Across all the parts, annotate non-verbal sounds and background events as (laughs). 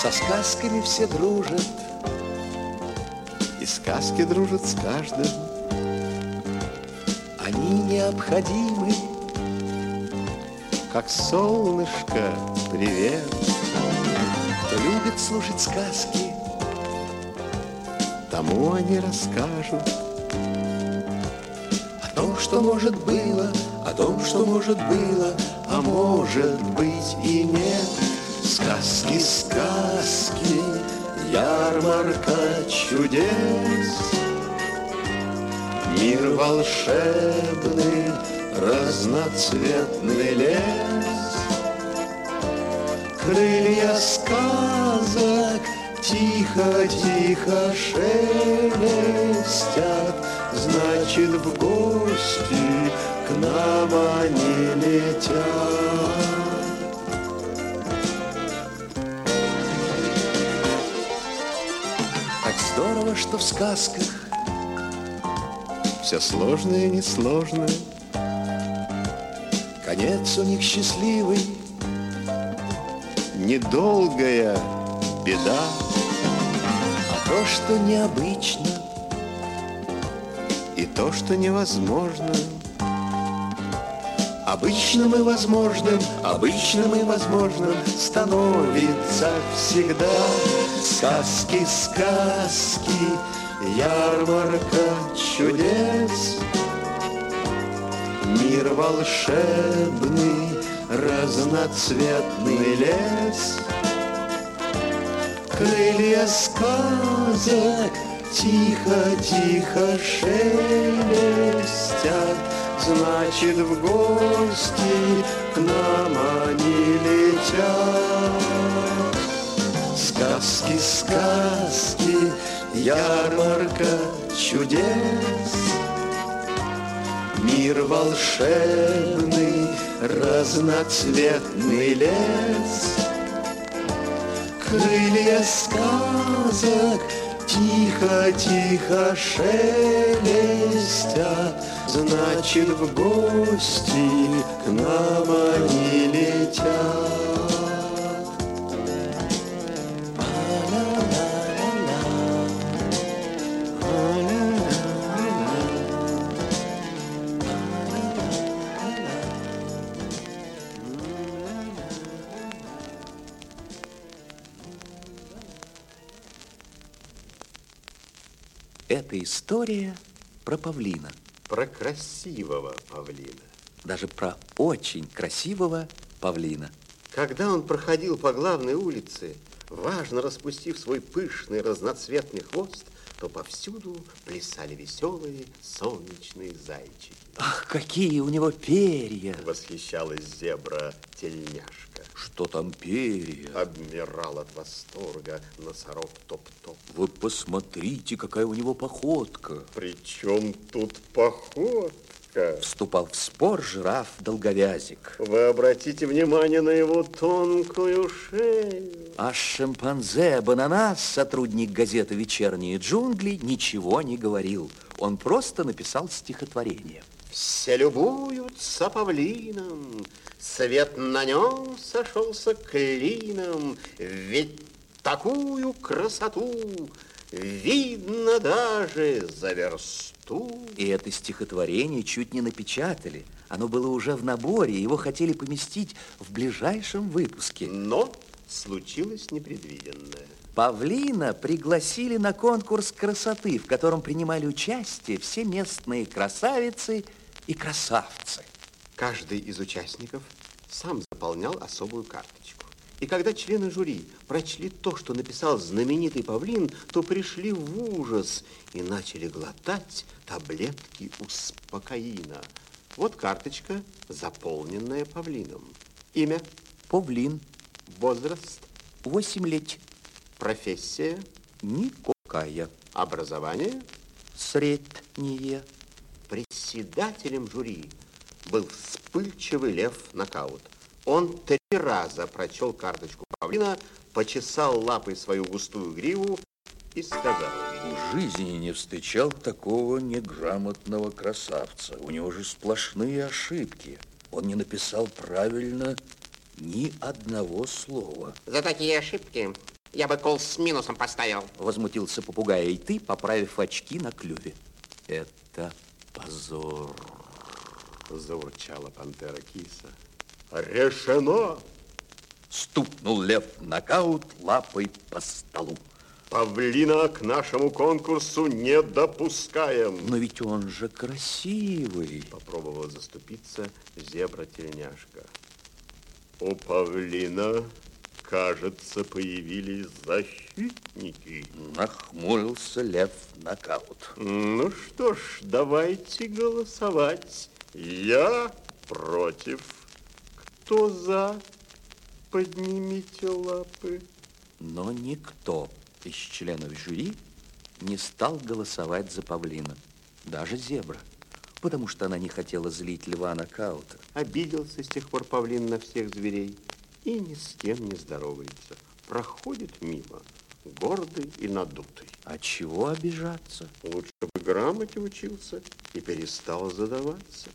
Со сказками все дружат, и сказки дружат с каждым. Они необходимы, как солнышко, привет. Кто любит слушать сказки, тому они расскажут о том, что может было, о том, что может было, а может быть и нет. Сказки, сказки, ярмарка чудес. Мир волшебный, разноцветный лес. Крылья сказок тихо-тихо шелестят, Значит, в гости к нам они летят. Здорово, что в сказках Все сложное и несложное. Конец у них счастливый, недолгая беда. А то, что необычно, и то, что невозможно, Обычным и возможным, обычным и возможным становится всегда. Сказки, сказки, ярмарка чудес. Мир волшебный, разноцветный лес. Крылья сказок тихо-тихо шелестят, Значит, в гости к нам они летят. Сказки, сказки, ярмарка чудес. Мир волшебный, разноцветный лес. Крылья сказок тихо-тихо шелестят, Значит, в гости к нам они летят. Это история про павлина. Про красивого павлина. Даже про очень красивого павлина. Когда он проходил по главной улице, важно распустив свой пышный разноцветный хвост, то повсюду плясали веселые солнечные зайчики. Ах, какие у него перья! Восхищалась зебра-тельняшка. Что там перья? Обмирал от восторга носорог топ-топ. Вы посмотрите, какая у него походка. Причем тут походка? Вступал в спор жираф долговязик. Вы обратите внимание на его тонкую шею. А шимпанзе Бананас, сотрудник газеты «Вечерние джунгли», ничего не говорил. Он просто написал стихотворение. Все любуются павлином, Свет на нем сошелся клином, Ведь такую красоту Видно даже за версту. И это стихотворение чуть не напечатали. Оно было уже в наборе, его хотели поместить в ближайшем выпуске. Но случилось непредвиденное. Павлина пригласили на конкурс красоты, в котором принимали участие все местные красавицы и красавцы. Каждый из участников сам заполнял особую карточку. И когда члены жюри прочли то, что написал знаменитый павлин, то пришли в ужас и начали глотать таблетки успокоина. Вот карточка, заполненная павлином. Имя, Павлин, возраст, 8 лет, профессия, никакая, образование. среднее. Председателем жюри был вспыльчивый лев Нокаут. Он три раза прочел карточку павлина, почесал лапой свою густую гриву и сказал... В жизни не встречал такого неграмотного красавца. У него же сплошные ошибки. Он не написал правильно ни одного слова. За такие ошибки Я бы кол с минусом поставил. Возмутился попугай, и ты, поправив очки на клюве. Это позор. Заурчала пантера киса. Решено! Стукнул лев нокаут лапой по столу. Павлина к нашему конкурсу не допускаем. Но ведь он же красивый. Попробовала заступиться зебра-тельняшка. У павлина, кажется, появились защитники. Нахмурился лев нокаут. Ну что ж, давайте голосовать. Я против. Кто за? Поднимите лапы. Но никто из членов жюри не стал голосовать за павлина. Даже зебра. Потому что она не хотела злить льва нокаута. Обиделся с тех пор павлин на всех зверей и ни с кем не здоровается. Проходит мимо, гордый и надутый. А чего обижаться? Лучше бы грамоте учился и перестал задаваться.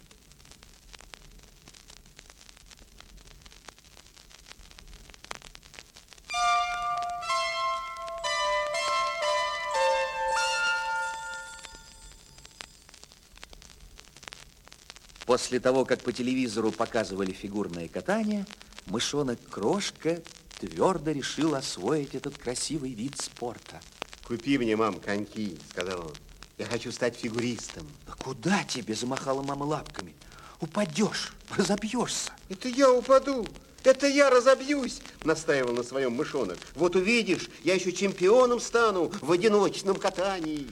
После того, как по телевизору показывали фигурное катание, мышонок Крошка твердо решил освоить этот красивый вид спорта. Купи мне, мам, коньки, сказал он. Я хочу стать фигуристом. Да куда тебе, замахала мама лапками? Упадешь, разобьешься. Это я упаду. Это я разобьюсь, настаивал на своем мышонок. Вот увидишь, я еще чемпионом стану в одиночном катании.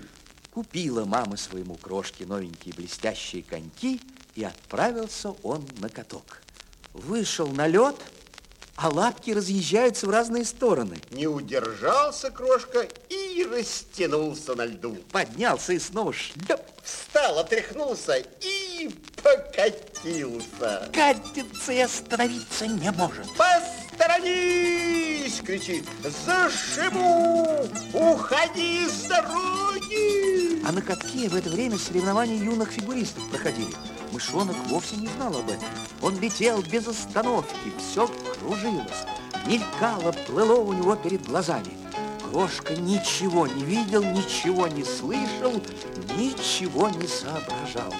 Купила мама своему крошке новенькие блестящие коньки, и отправился он на каток. Вышел на лед, а лапки разъезжаются в разные стороны. Не удержался крошка и растянулся на льду. Поднялся и снова шлеп. Встал, отряхнулся и покатился. Катится и остановиться не может. Посторонись! кричит. Зашибу! Уходи с дороги! А на катке в это время соревнования юных фигуристов проходили. Мышонок вовсе не знал об этом. Он летел без остановки, все кружилось, мелькало, плыло у него перед глазами. Крошка ничего не видел, ничего не слышал, ничего не соображал.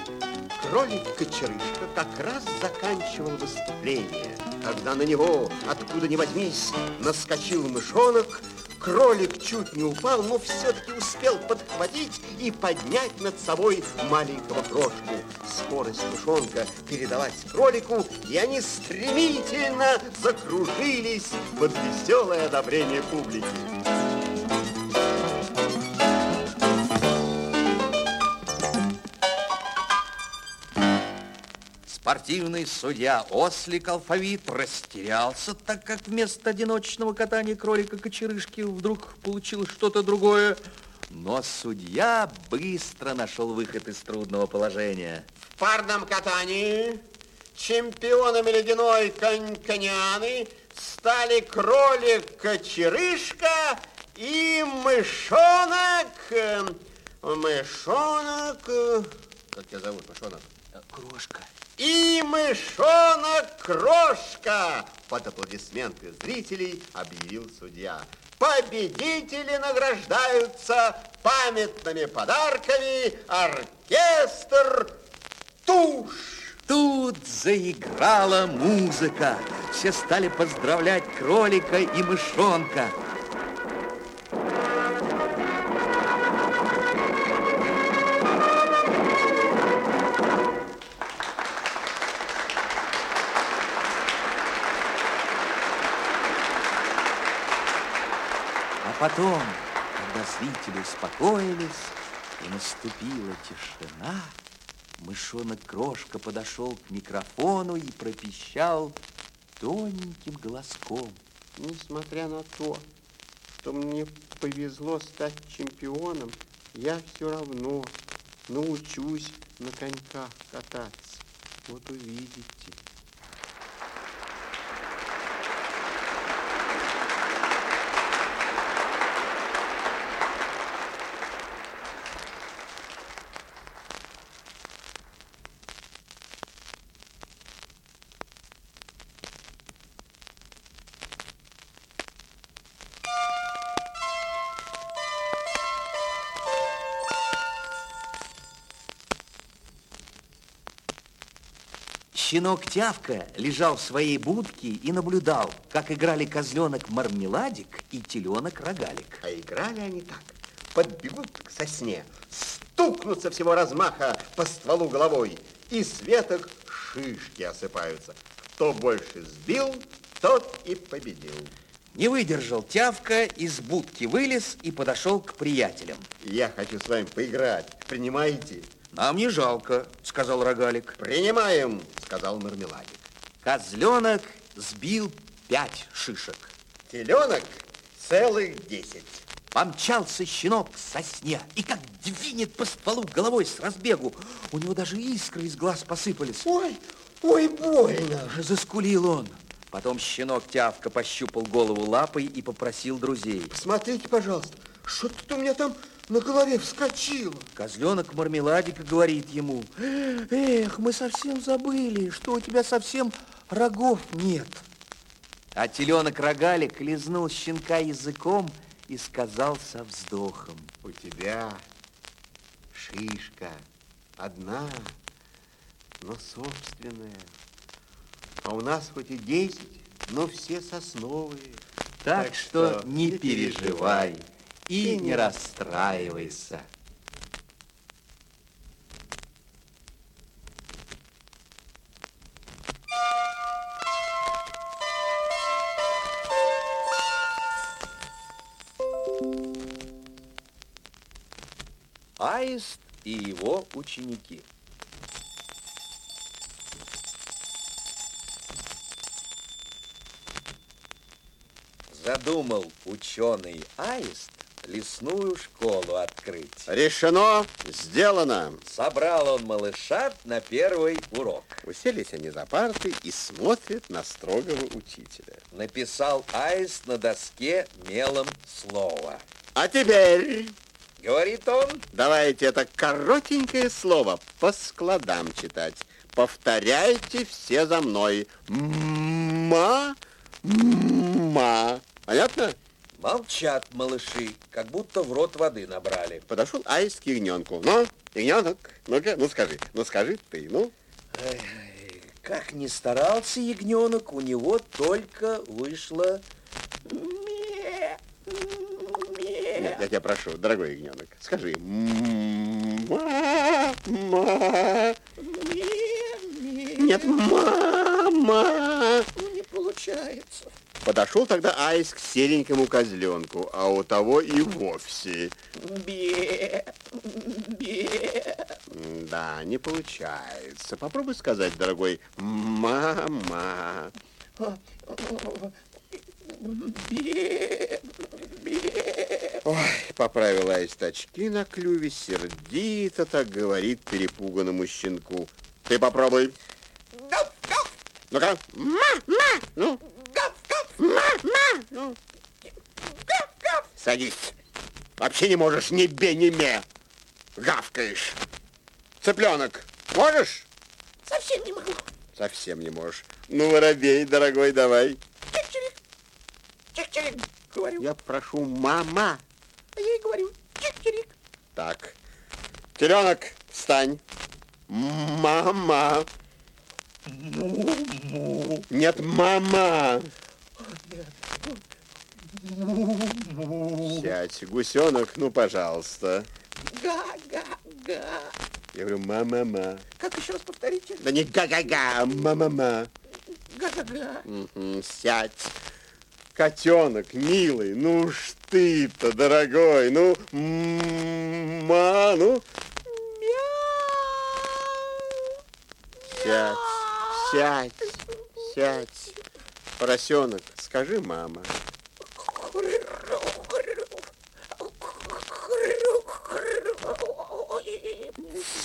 Кролик-кочерышка как раз заканчивал выступление, когда на него, откуда ни возьмись, наскочил мышонок, Кролик чуть не упал, но все-таки успел подхватить и поднять над собой маленького крошку. Скорость мышонка передалась кролику, и они стремительно закружились под веселое одобрение публики. Спортивный судья Ослик Алфавит растерялся, так как вместо одиночного катания кролика-кочерышки вдруг получилось что-то другое. Но судья быстро нашел выход из трудного положения. В парном катании чемпионами ледяной коньконяны стали кролик-кочерышка и мышонок. Мышонок... Как тебя зовут, мышонок? Крошка. И мышонок-крошка! Под аплодисменты зрителей объявил судья. Победители награждаются памятными подарками оркестр «Тушь». Тут заиграла музыка. Все стали поздравлять кролика и мышонка. Потом, когда зрители успокоились и наступила тишина, мышонок Крошка подошел к микрофону и пропищал тоненьким голоском. Несмотря на то, что мне повезло стать чемпионом, я все равно научусь на коньках кататься. Вот увидите. Щенок Тявка лежал в своей будке и наблюдал, как играли козленок Мармеладик и теленок Рогалик. А играли они так. Подбегут к сосне, стукнут со всего размаха по стволу головой, и с веток шишки осыпаются. Кто больше сбил, тот и победил. Не выдержал Тявка, из будки вылез и подошел к приятелям. Я хочу с вами поиграть. Принимаете? Нам не жалко, сказал Рогалик. Принимаем, сказал Мармеладик. Козленок сбил пять шишек. Теленок целых десять. Помчался щенок к сосне и как двинет по стволу головой с разбегу. У него даже искры из глаз посыпались. Ой, ой, больно. Заскулил он. Потом щенок тявка пощупал голову лапой и попросил друзей. Смотрите, пожалуйста, что-то у меня там на голове вскочило. Козленок мармеладика говорит ему, эх, мы совсем забыли, что у тебя совсем рогов нет. А теленок рогалик лизнул щенка языком и сказал со вздохом. У тебя шишка одна, но собственная. А у нас хоть и десять, но все сосновые. Так, так что, что не переживай и не расстраивайся. Аист и его ученики. Задумал ученый Аист лесную школу открыть. Решено, сделано. Собрал он малышат на первый урок. Уселись они за парты и смотрят на строгого учителя. Написал Аист на доске мелом слово. А теперь Говорит он. Давайте это коротенькое слово по складам читать. Повторяйте все за мной. Ма, ма. Понятно? Молчат малыши, как будто в рот воды набрали. Подошел аист к ягненку. Ну, ягненок, ну-ка, ну скажи, ну скажи ты, ну. Эй, как ни старался ягненок, у него только вышло нет, я тебя прошу, дорогой ягненок, скажи. Мама. Нет, мама. Не получается. Подошел тогда Айс к серенькому козленку, а у того и вовсе. Бе, бе. Да, не получается. Попробуй сказать, дорогой, мама. Бе, Ой, поправила Аист очки на клюве, сердито так говорит перепуганному щенку. Ты попробуй. Ну-ка. Ма, ма. Ну. Гав, гав. Ма, ма. Гав, гав. Садись. Вообще не можешь ни бе, ни ме. Гавкаешь. Цыпленок, можешь? Совсем не могу. Совсем не можешь. Ну, воробей, дорогой, давай. Чик-чирик. Чик-чирик. Говорю. Я прошу, мама. А я ей говорю, чик-чирик. Так. Теленок, встань. Мама. Нет, мама. Сядь, гусенок, ну, пожалуйста. Га-га-га. Я говорю, ма-ма-ма. Как еще раз повторите? Да не га-га-га, ма-ма-ма. Га-га-га. Угу, сядь. Котенок, милый, ну ж ты-то, дорогой, ну, ма, ну. Сядь, сядь, сядь. Поросенок, скажи, мама.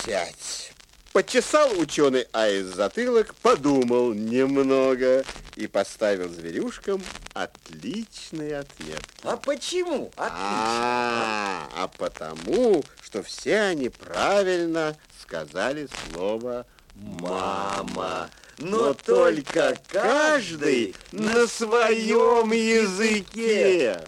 Сядь. Почесал ученый Айс затылок, подумал немного и поставил зверюшкам отличный ответ. А почему? Отлично. А, а потому, что все они правильно сказали слово «мама» но только каждый на своем языке.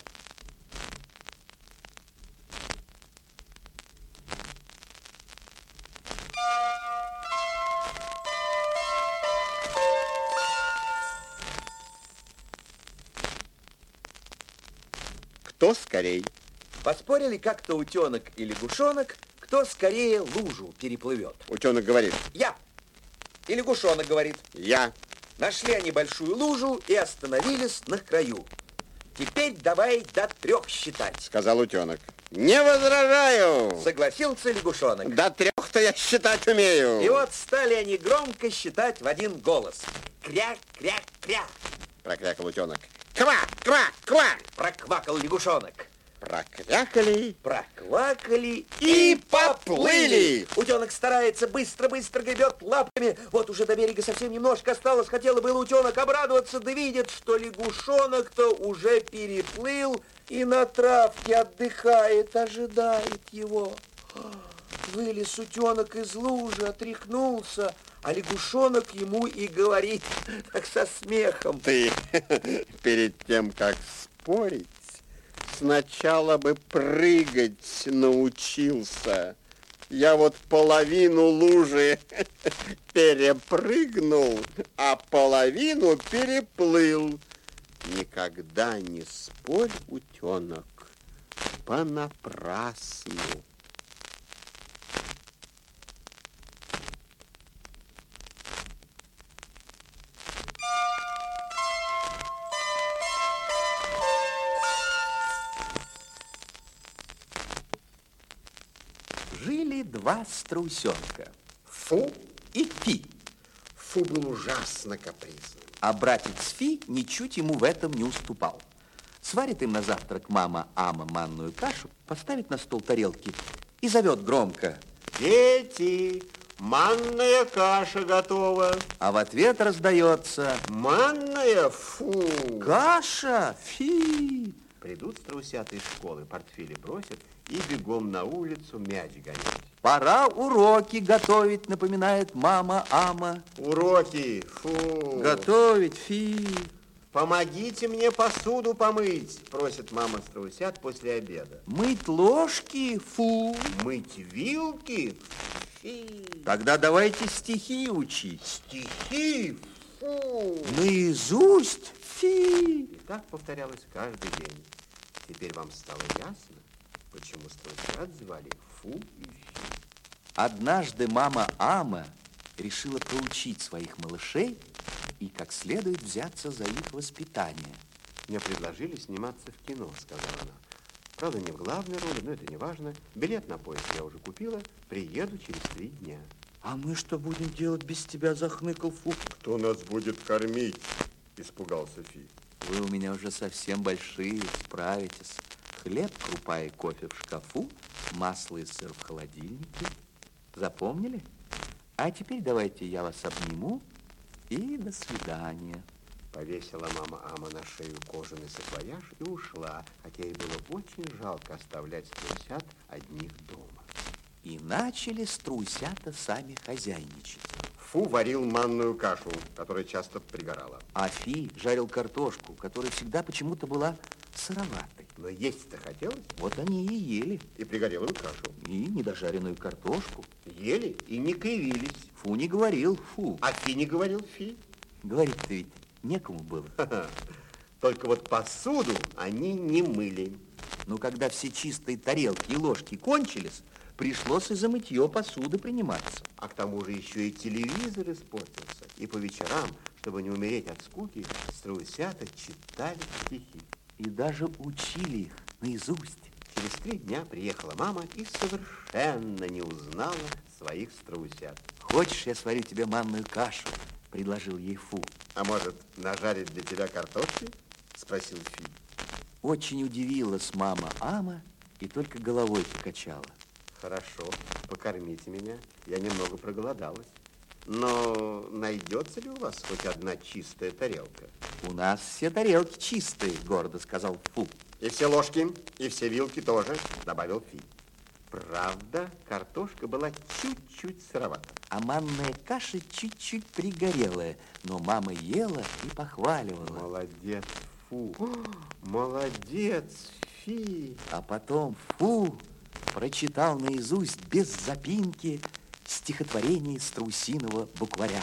Кто скорей? Поспорили как-то утенок и лягушонок, кто скорее лужу переплывет. Утенок говорит. Я. И лягушонок говорит. Я. Нашли они большую лужу и остановились на краю. Теперь давай до трех считать. Сказал утенок. Не возражаю. Согласился лягушонок. До трех-то я считать умею. И вот стали они громко считать в один голос. Кря-кря-кря. Прокрякал утенок. Ква, ква, ква. Проквакал лягушонок. Прокрякали. Проквакали И поплыли. Утенок старается, быстро-быстро гребет лапками. Вот уже до берега совсем немножко осталось. Хотела было утенок обрадоваться, да видит, что лягушонок-то уже переплыл и на травке отдыхает, ожидает его. Вылез утенок из лужи, отряхнулся, а лягушонок ему и говорит, (laughs) так со смехом. Ты (laughs) перед тем, как спорить, сначала бы прыгать научился. Я вот половину лужи (laughs) перепрыгнул, а половину переплыл. Никогда не спорь, утенок, понапрасну. Два страусенка. Фу, И Фи. Фу был ужасно капризным. А братец Фи ничуть ему в этом не уступал. Сварит им на завтрак мама Ама манную кашу, поставит на стол тарелки и зовет громко. Дети, манная каша готова. А в ответ раздается Манная? Фу! «Каша! Фи!» Придут страусята из школы, портфели бросят и бегом на улицу мяч гонять. Пора уроки готовить, напоминает мама Ама. Уроки, фу! Готовить, Фи. Помогите мне посуду помыть, просит мама страусят после обеда. Мыть ложки, фу. Мыть вилки? Фи! Тогда давайте стихи учить. Стихи? Фу! Наизусть, фи. И так повторялось каждый день. Теперь вам стало ясно, почему страусят звали Фу и Фи. Однажды мама Ама решила проучить своих малышей и как следует взяться за их воспитание. Мне предложили сниматься в кино, сказала она. Правда, не в главной роли, но это не важно. Билет на поезд я уже купила. Приеду через три дня. А мы что будем делать без тебя, захныкал Фу? Кто нас будет кормить? Испугался Фи. Вы у меня уже совсем большие, справитесь. Хлеб, крупа и кофе в шкафу, масло и сыр в холодильнике. Запомнили? А теперь давайте я вас обниму и до свидания. Повесила мама Ама на шею кожаный саквояж и ушла, хотя ей было очень жалко оставлять страусят одних дома. И начали струсята сами хозяйничать. Фу варил манную кашу, которая часто пригорала. А Фи жарил картошку, которая всегда почему-то была сыроватой. Но есть-то хотелось, Вот они и ели. и пригорелую кашу. И недожаренную картошку. Ели и не кривились. Фу не говорил, фу. А Фи не говорил Фи. Говорить-то ведь некому было. (laughs) Только вот посуду они не мыли. Но когда все чистые тарелки и ложки кончились, пришлось и за мытье посуды приниматься. А к тому же еще и телевизор испортился. И по вечерам, чтобы не умереть от скуки, страусята читали стихи. И даже учили их наизусть. Через три дня приехала мама и совершенно не узнала своих страусят. Хочешь, я сварю тебе манную кашу? Предложил ей Фу. А может, нажарить для тебя картошки? Спросил Фи. Очень удивилась мама Ама и только головой покачала. Хорошо, покормите меня. Я немного проголодалась. Но найдется ли у вас хоть одна чистая тарелка? У нас все тарелки чистые, гордо сказал Фу. И все ложки, и все вилки тоже, добавил Фи. Правда, картошка была чуть-чуть сыровата. А манная каша чуть-чуть пригорелая, но мама ела и похваливала. Молодец, Фу. Молодец, Фи. А потом Фу прочитал наизусть без запинки стихотворение страусиного букваря.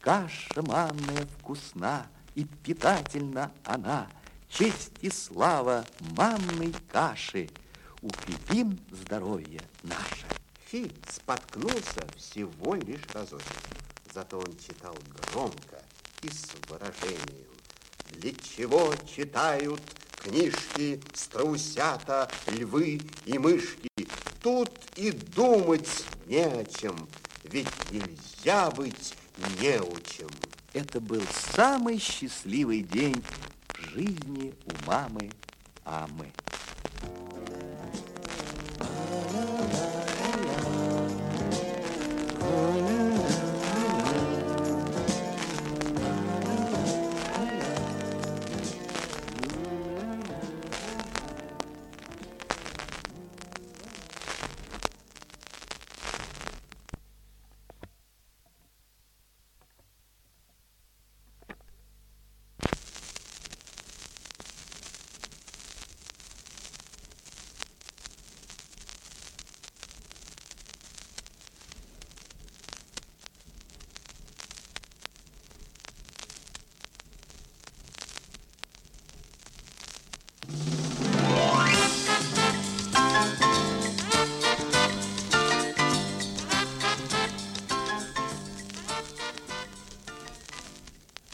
Каша манная вкусна и питательна она, честь и слава манной каши. Укрепим здоровье наше. Фи споткнулся всего лишь разочек. Зато он читал громко и с выражением. Для чего читают книжки страусята, львы и мышки? Тут и думать не о чем, ведь нельзя быть неучем. Это был самый счастливый день в жизни у мамы Амы.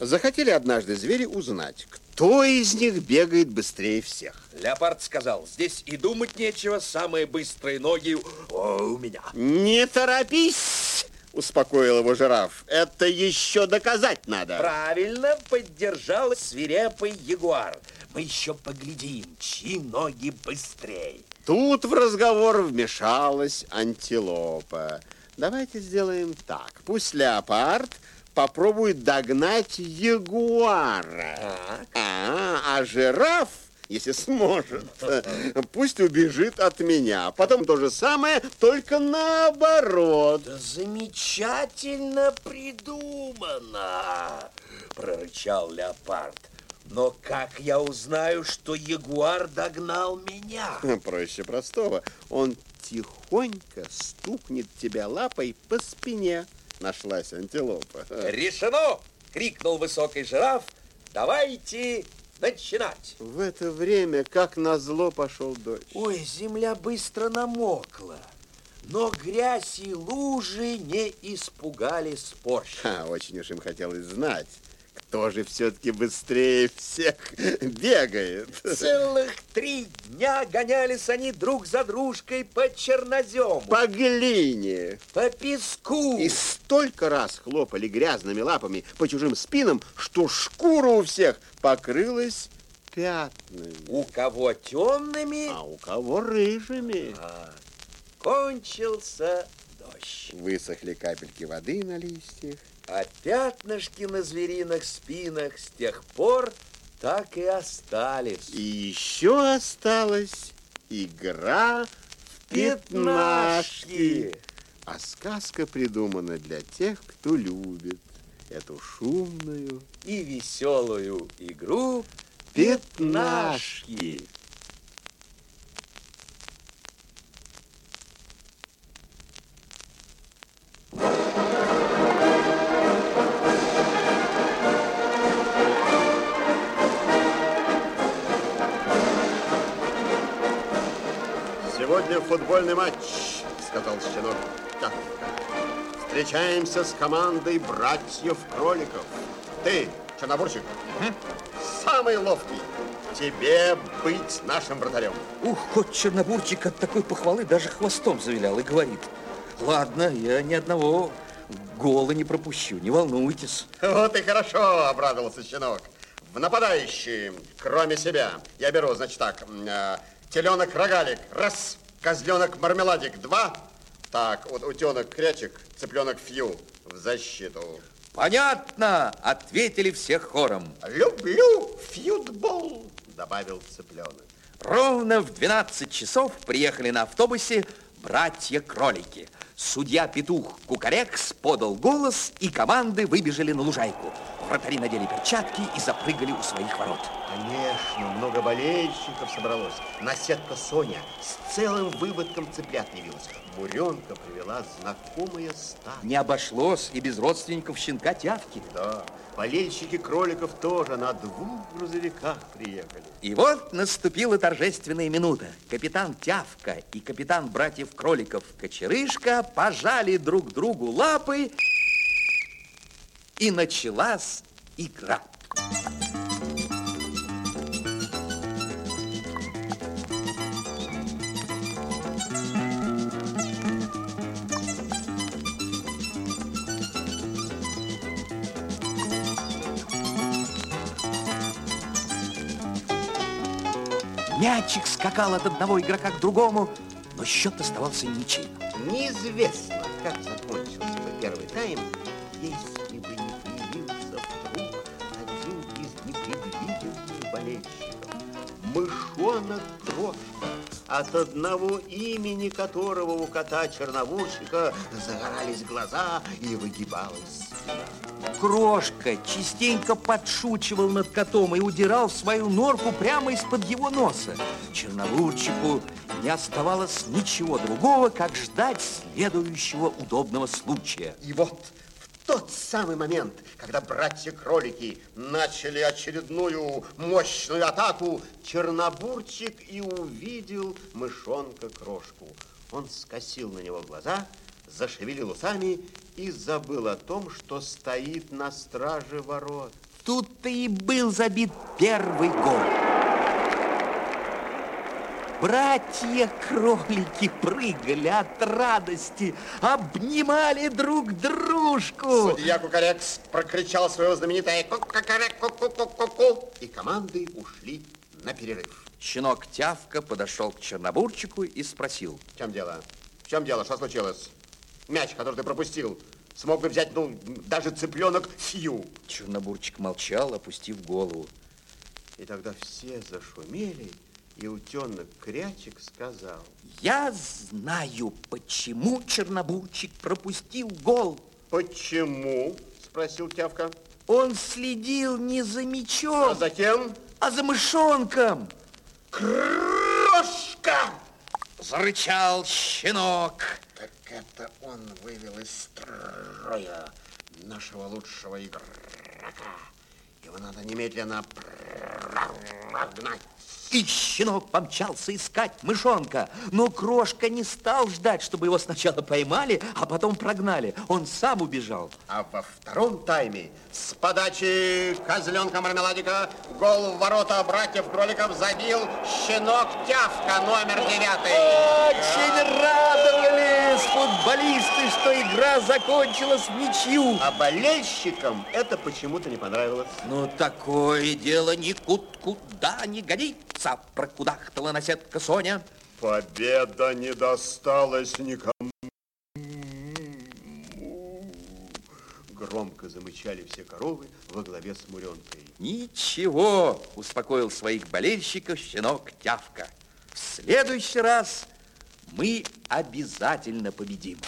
Захотели однажды звери узнать, кто из них бегает быстрее всех. Леопард сказал, здесь и думать нечего, самые быстрые ноги о, у меня. Не торопись, успокоил его жираф. Это еще доказать надо. Правильно поддержал свирепый ягуар. Мы еще поглядим, чьи ноги быстрее. Тут в разговор вмешалась антилопа. Давайте сделаем так. Пусть леопард попробует догнать ягуара. А, а жираф, если сможет, (laughs) пусть убежит от меня. Потом то же самое, только наоборот. Да замечательно придумано, прорычал леопард. Но как я узнаю, что ягуар догнал меня? (laughs) Проще простого. Он тихонько стукнет тебя лапой по спине нашлась антилопа. Решено! Крикнул высокий жираф. Давайте начинать. В это время, как назло, пошел дождь. Ой, земля быстро намокла. Но грязь и лужи не испугали спорщиков. А, очень уж им хотелось знать, кто же все-таки быстрее всех бегает? Целых три дня гонялись они друг за дружкой по чернозему. По глине. По песку. И столько раз хлопали грязными лапами по чужим спинам, что шкура у всех покрылась пятнами. У кого темными, а у кого рыжими. А, кончился дождь. Высохли капельки воды на листьях. А пятнышки на звериных спинах с тех пор так и остались. И еще осталась игра в пятнашки. А сказка придумана для тех, кто любит эту шумную и веселую игру пятнашки. Сегодня футбольный матч, сказал щенок. Так, встречаемся с командой братьев-кроликов. Ты, чернобурчик, угу. самый ловкий. Тебе быть нашим вратарем. Ух, хоть чернобурчик от такой похвалы даже хвостом завилял и говорит. Ладно, я ни одного гола не пропущу, не волнуйтесь. Вот и хорошо, обрадовался щенок. В нападающие, кроме себя, я беру, значит так, э, теленок-рогалик, раз, козленок-мармеладик, два, так, вот утенок крячик, цыпленок фью в защиту. Понятно, ответили все хором. Люблю фьютбол, добавил цыпленок. Ровно в 12 часов приехали на автобусе братья-кролики. Судья-петух Кукарекс подал голос, и команды выбежали на лужайку. Вратари надели перчатки и запрыгали у своих ворот. Конечно, много болельщиков собралось. Наседка Соня с целым выводком цыплят явилась. Муренка привела знакомое стадо. Не обошлось и без родственников щенка Тявки. Да, болельщики кроликов тоже на двух грузовиках приехали. И вот наступила торжественная минута. Капитан Тявка и капитан братьев кроликов Кочерышка пожали друг другу лапы, и началась игра. Мячик скакал от одного игрока к другому, но счет оставался ничейным. Неизвестно, как закончился бы первый тайм, если бы не появился вдруг один из непредвиденных болельщиков. Мышонок Крошка, от одного имени которого у кота черновушика загорались глаза и выгибалась спина. Крошка частенько подшучивал над котом и удирал свою норку прямо из-под его носа. Чернобурчику не оставалось ничего другого, как ждать следующего удобного случая. И вот в тот самый момент, когда братья-кролики начали очередную мощную атаку, Чернобурчик и увидел мышонка-крошку. Он скосил на него глаза, зашевелил усами и забыл о том, что стоит на страже ворот. Тут-то и был забит первый гол. Братья-кролики прыгали от радости, обнимали друг дружку. Судья Кукарекс прокричал свое знаменитое «ку-ку-карек, ку-ку-ку-ку-ку», и команды ушли на перерыв. Щенок Тявка подошел к Чернобурчику и спросил. В чем дело? В чем дело? Что случилось? Мяч, который ты пропустил, смог бы взять, ну, даже цыпленок Фью. Чернобурчик молчал, опустив голову. И тогда все зашумели, и утенок Крячик сказал. Я знаю, почему Чернобурчик пропустил гол. Почему? Спросил Тявка. Он следил не за мячом, А затем... а за мышонком. Крошка! Зарычал щенок. Это он вывел из строя нашего лучшего игрока. Его надо немедленно прогнать. И щенок помчался искать мышонка. Но крошка не стал ждать, чтобы его сначала поймали, а потом прогнали. Он сам убежал. А во втором тайме с подачи козленка Мармеладика гол в ворота братьев кроликов забил щенок Тявка номер девятый. Очень радовались футболисты, что игра закончилась в ничью. А болельщикам это почему-то не понравилось. Но такое дело никуда не годится, прокудахтала наседка Соня. Победа не досталась никому. Громко замычали все коровы во главе с Муренкой. Ничего, успокоил своих болельщиков щенок Тявка. В следующий раз мы обязательно победим.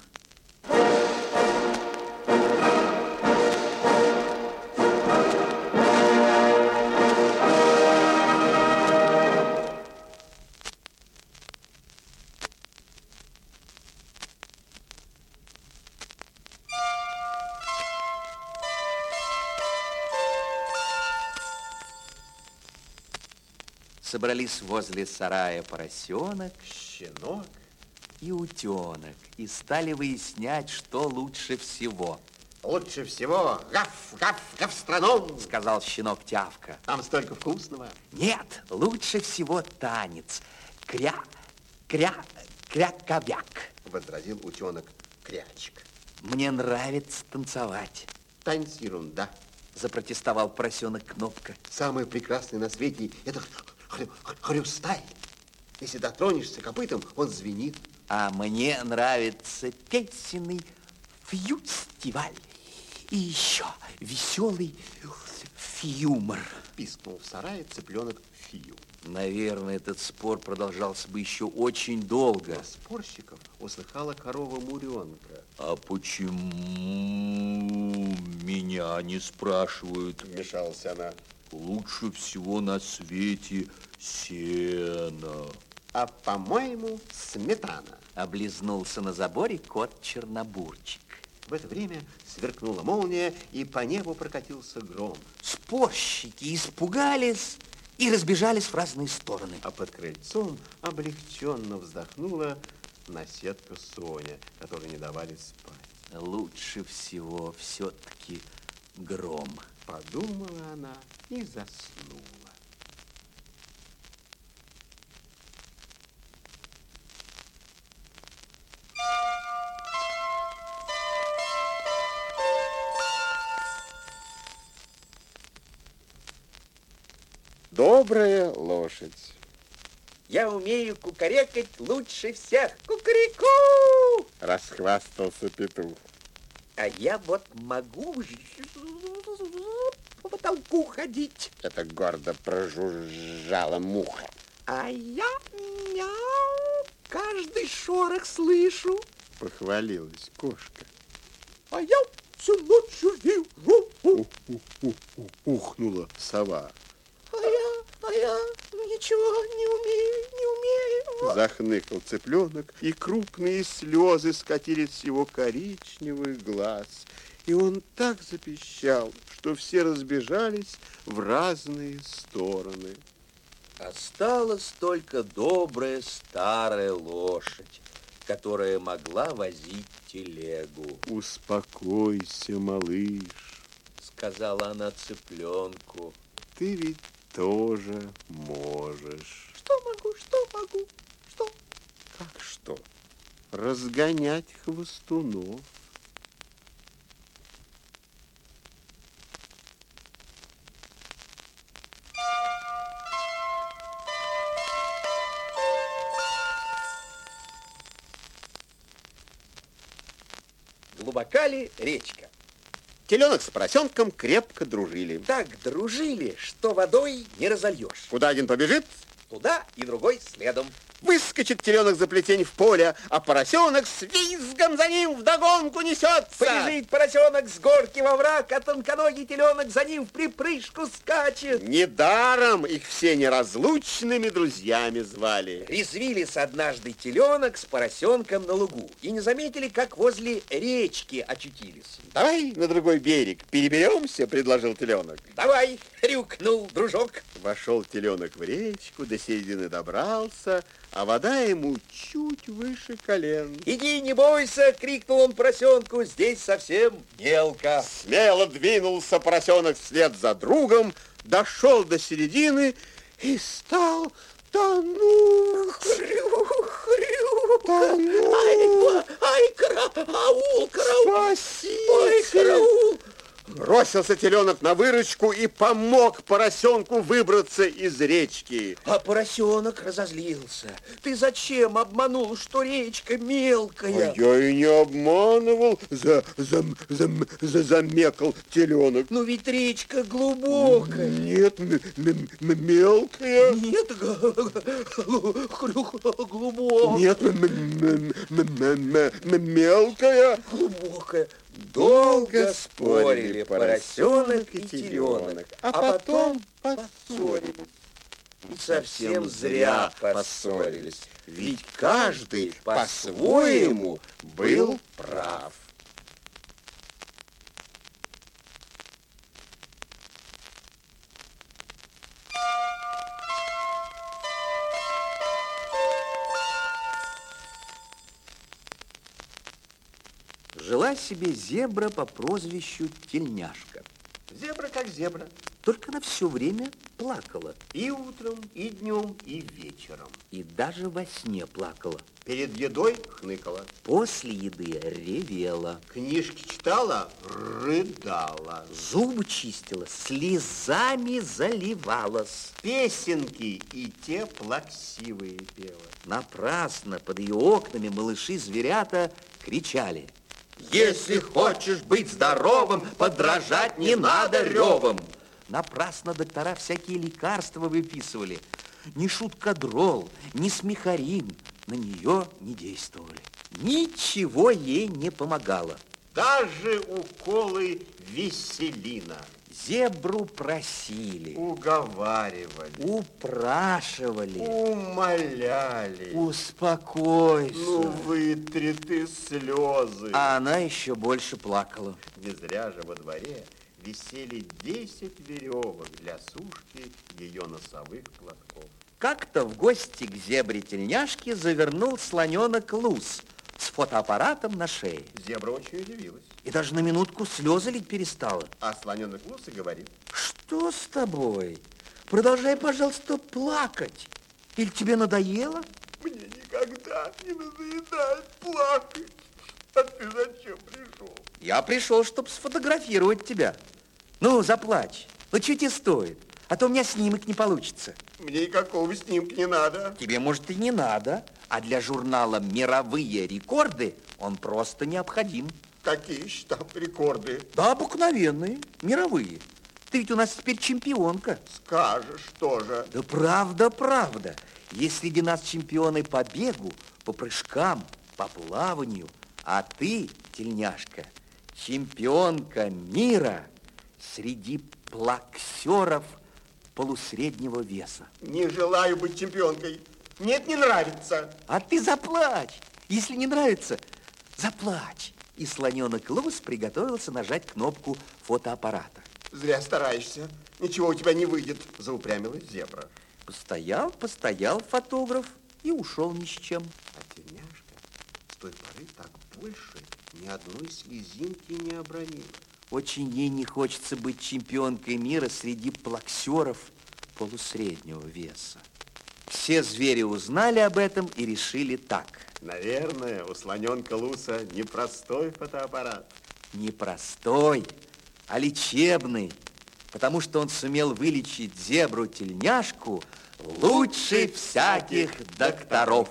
Собрались возле сарая поросенок Щенок? И утенок и стали выяснять, что лучше всего, Лучше всего гав, гав, гастроном. сказал щенок Тявка. Там столько вкусного. Нет, лучше всего танец. Кря, кря, кряковяк. Возразил утенок Крячик. Мне нравится танцевать, Танец ерунда. запротестовал поросенок Кнопка. Самое прекрасное на свете это хрю- хрюсталь. Если дотронешься копытом, он звенит. А мне нравится песенный фьюстиваль. И еще веселый юмор. пискнул в сарае цыпленок Фию. Наверное, этот спор продолжался бы еще очень долго. А спорщиков услыхала корова Муренка. А почему меня не спрашивают? Вмешалась она. Лучше всего на свете сено. А, по-моему, сметана. Облизнулся на заборе кот Чернобурчик. В это время сверкнула молния, и по небу прокатился гром. Спорщики испугались и разбежались в разные стороны. А под крыльцом облегченно вздохнула наседка Соня, которой не давали спать. Лучше всего все-таки гром. Подумала она и заснула. Добрая лошадь. Я умею кукарекать лучше всех. Кукареку! Расхвастался петух. А я вот могу по потолку ходить. Это гордо прожужжала муха. А я мяу, каждый шорох слышу. Похвалилась кошка. А я всю ночь вижу. Ухнула сова. Я ничего не умею, не умею. Захныкал цыпленок, и крупные слезы скатились с его коричневых глаз. И он так запищал, что все разбежались в разные стороны. Осталась только добрая старая лошадь, которая могла возить телегу, Успокойся, малыш, сказала она цыпленку. ты ведь тоже можешь. Что могу, что могу, что? Как что? Разгонять хвостунов. Глубока ли речка? Теленок с поросенком крепко дружили. Так дружили, что водой не разольешь. Куда один побежит, Туда и другой следом. выскочит теленок за плетень в поле, а поросенок с визгом за ним вдогонку несется. Побежит поросенок с горки во враг, а тонконогий теленок за ним в припрыжку скачет. Недаром их все неразлучными друзьями звали. Резвились однажды теленок с поросенком на лугу и не заметили, как возле речки очутились. Давай на другой берег переберемся, предложил теленок. Давай, рюкнул дружок. Вошел теленок в речку, до середины добрался, а вода ему чуть выше колен. Иди, не бойся, крикнул он поросенку, здесь совсем мелко. Смело двинулся поросенок вслед за другом, дошел до середины и стал тонуть. Хрю, хрю. Тонуть. Ай, ай, караул, караул. Ой, Спасите! караул. Бросился теленок на выручку и помог поросенку выбраться из речки. А поросенок разозлился. Ты зачем обманул, что речка мелкая? А я и не обманывал, за, за, за, за- замекал теленок. Ну ведь речка глубокая. Нет, м- м- м- мелкая. Нет, глубокая. Нет, м- м- м- м- м- м- мелкая. Глубокая. Долго спорили поросенок и теленок, а потом поссорились. И совсем зря поссорились. Ведь каждый по-своему был прав. Себе зебра по прозвищу Тельняшка. Зебра как зебра. Только она все время плакала. И утром, и днем, и вечером. И даже во сне плакала. Перед едой хныкала. После еды ревела. Книжки читала, рыдала. Зубы чистила, слезами заливалась. Песенки и те плаксивые пела. Напрасно под ее окнами малыши-зверята кричали. Если хочешь быть здоровым, подражать не надо ревом. Напрасно доктора всякие лекарства выписывали. Ни шуткадрол, ни смехарин на нее не действовали. Ничего ей не помогало. Даже уколы веселина. Зебру просили, Уговаривали. упрашивали. Умоляли. Успокойся. Ну, вытри ты слезы. А она еще больше плакала. Не зря же во дворе висели 10 веревок для сушки ее носовых платков. Как-то в гости к зебре-тельняшке завернул слоненок Луз с фотоаппаратом на шее. Зебра очень удивилась. И даже на минутку слезы лить перестала. А слоненок Луса говорит, Что с тобой? Продолжай, пожалуйста, плакать. Или тебе надоело? мне никогда не надоедает плакать. А ты зачем пришел? Я пришел, чтобы сфотографировать тебя. Ну, заплачь. Ну, что тебе стоит? А то у меня снимок не получится. Мне никакого снимка не надо. Тебе, может, и не надо. А для журнала «Мировые рекорды» он просто необходим. Какие еще там рекорды? Да, обыкновенные, мировые. Ты ведь у нас теперь чемпионка. Скажешь тоже. Да правда, правда. Есть среди нас чемпионы по бегу, по прыжкам, по плаванию. А ты, тельняшка, чемпионка мира среди плаксеров полусреднего веса. Не желаю быть чемпионкой. Нет, не нравится. А ты заплачь. Если не нравится, заплачь. И слоненок Лус приготовился нажать кнопку фотоаппарата. Зря стараешься. Ничего у тебя не выйдет, заупрямилась зебра. Постоял, постоял фотограф и ушел ни с чем. А тельняшка с той поры так больше ни одной слезинки не обронила. Очень ей не хочется быть чемпионкой мира среди плаксеров полусреднего веса. Все звери узнали об этом и решили так. Наверное, у слоненка Луса непростой фотоаппарат. Не простой, а лечебный, потому что он сумел вылечить зебру-тельняшку лучше всяких докторов.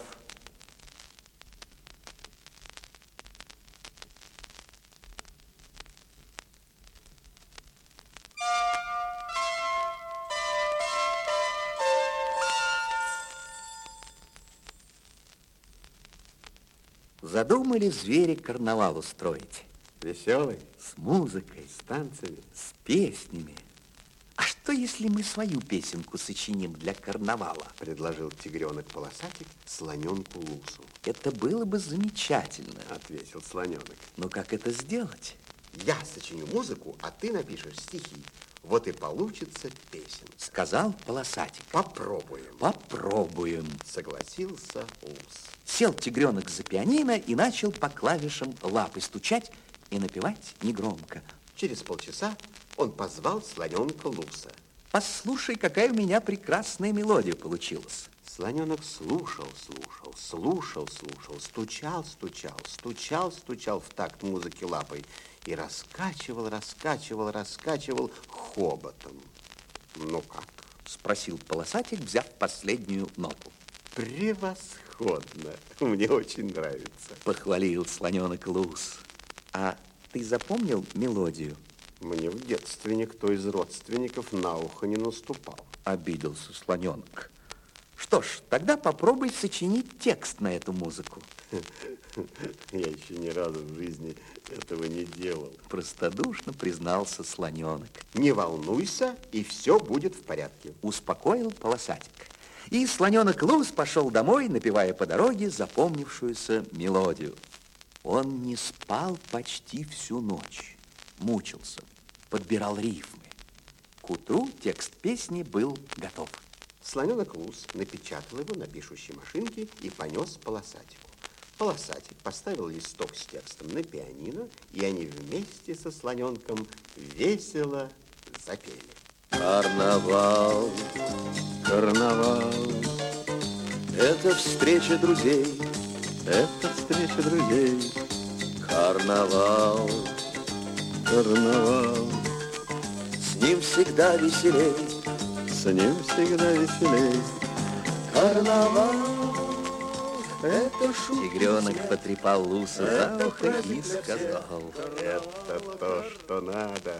Задумали звери карнавал устроить. Веселый, С музыкой, с танцами. с песнями. А что, если мы свою песенку сочиним для карнавала? Предложил тигренок полосатик слоненку Лусу. Это было бы замечательно. Ответил слоненок. Но как это сделать? Я сочиню музыку, а ты напишешь стихи. Вот и получится песен. Сказал полосатик. Попробуем. Попробуем. Согласился Лус. Сел тигренок за пианино и начал по клавишам лапы стучать и напевать негромко. Через полчаса он позвал слоненка Луса. Послушай, какая у меня прекрасная мелодия получилась. Слоненок слушал, слушал, слушал, слушал, стучал, стучал, стучал, стучал в такт музыки лапой и раскачивал, раскачивал, раскачивал хоботом. Ну как? Спросил полосатик, взяв последнюю ноту. Превосходно. Мне очень нравится. Похвалил слоненок Лус. А ты запомнил мелодию? Мне в детстве никто из родственников на ухо не наступал. Обиделся слоненок. Что ж, тогда попробуй сочинить текст на эту музыку. (laughs) Я еще ни разу в жизни этого не делал. Простодушно признался слоненок. Не волнуйся, и все будет в порядке. Успокоил полосатик. И слоненок Лус пошел домой, напевая по дороге запомнившуюся мелодию. Он не спал почти всю ночь. Мучился, подбирал рифмы. К утру текст песни был готов. Слоненок Лус напечатал его на пишущей машинке и понес полосатику. Полосатик поставил листок с текстом на пианино, и они вместе со слоненком весело запели. Карнавал, карнавал, это встреча друзей, это встреча друзей. Карнавал, карнавал, с ним всегда веселей, с ним всегда веселей. Карнавал, Это шутки. Тигренок потрепал Луса за ухо и сказал. Это то, что надо.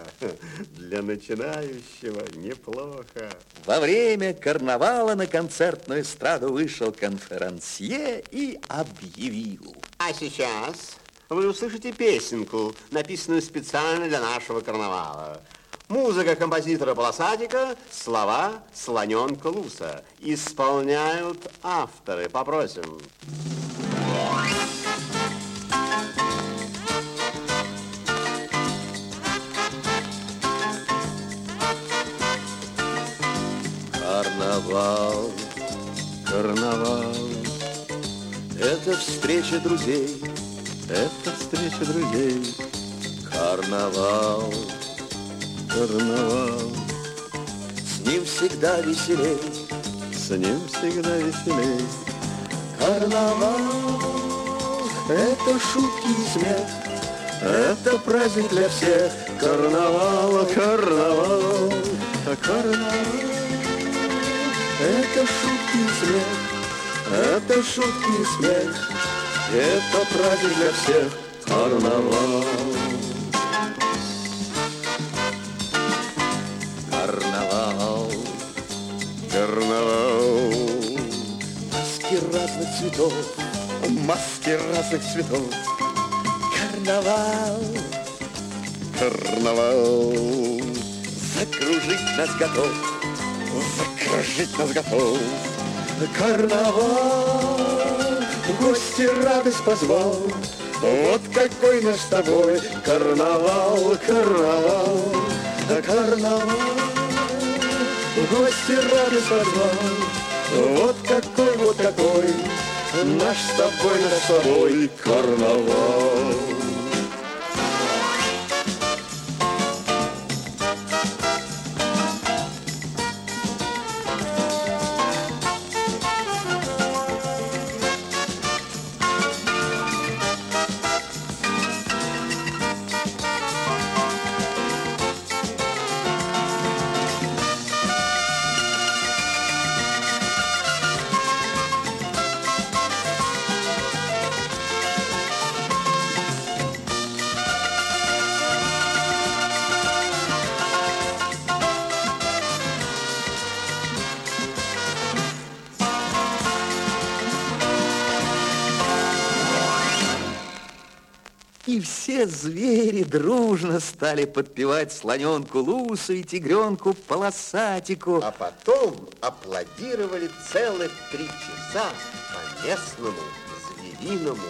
Для начинающего неплохо. Во время карнавала на концертную эстраду вышел конферансье и объявил. А сейчас вы услышите песенку, написанную специально для нашего карнавала. Музыка композитора Полосатика, слова слоненка Луса. Исполняют авторы. Попросим. Карнавал, карнавал, это встреча друзей, это встреча друзей. Карнавал, карнавал, с ним всегда веселей, с ним всегда веселей. Карнавал, это шутки и смех, это праздник для всех. Карнавал, карнавал, карнавал. Это шутки и смех, это шутки и смех, это праздник для всех, карнавал. Карнавал, цветов, маски разных цветов. Карнавал, карнавал, закружить нас готов. Закружить нас готов. Карнавал, гости радость позвал, вот какой наш с тобой карнавал, карнавал, карнавал, гости радость позвал, вот какой, вот какой наш с тобой, наш с тобой карнавал. Звери дружно стали подпевать слоненку Лусу и тигренку Полосатику. А потом аплодировали целых три часа по местному звериному